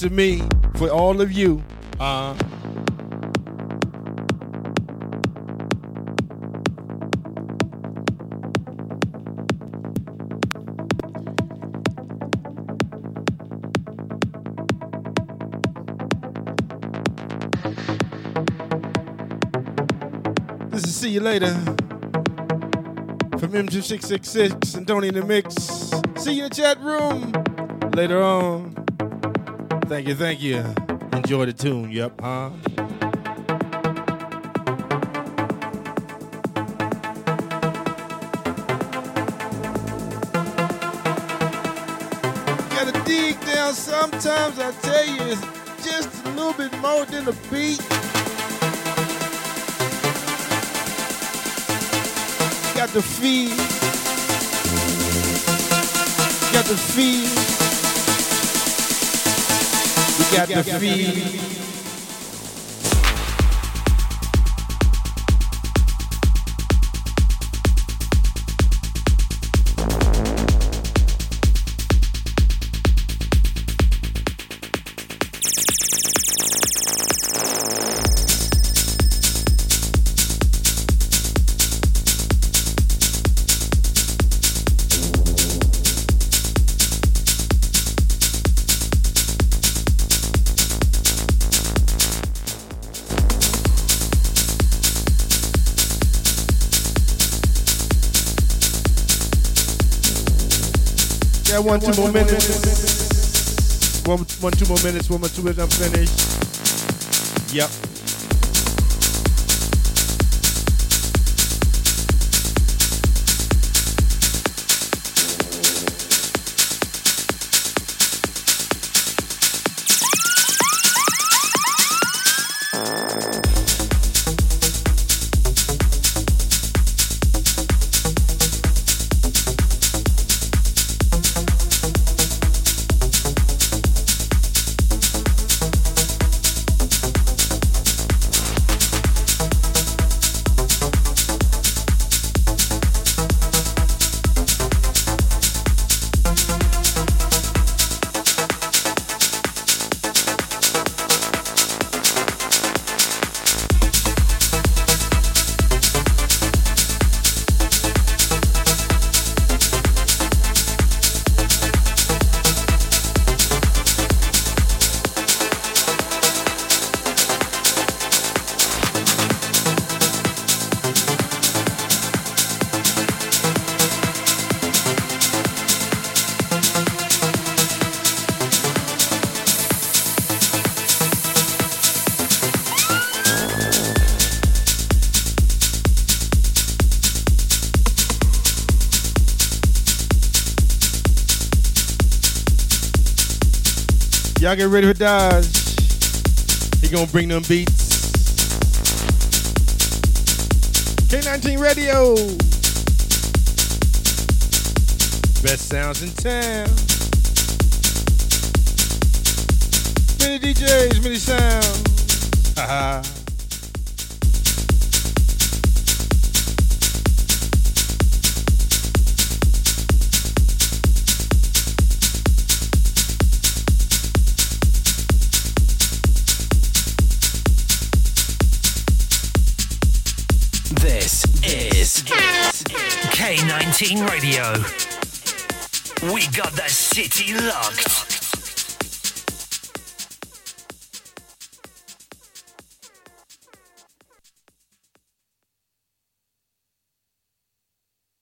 Piece of me for all of you. Uh, this is See You Later from M2666 and Tony in the Mix. See you in the chat room later on. Thank you, thank you. Enjoy the tune, yep, huh? Gotta dig down sometimes, I tell you, it's just a little bit more than a beat. Got the feel. Got the feel. Got the feel. One, two more minutes. One, one, two more minutes. One more two minutes. I'm finished. Yep. Y'all get ready for Dodge. He gonna bring them beats. K19 Radio. Best sounds in town. Many DJs, many sounds. Haha. K19 Radio. We got the city locked.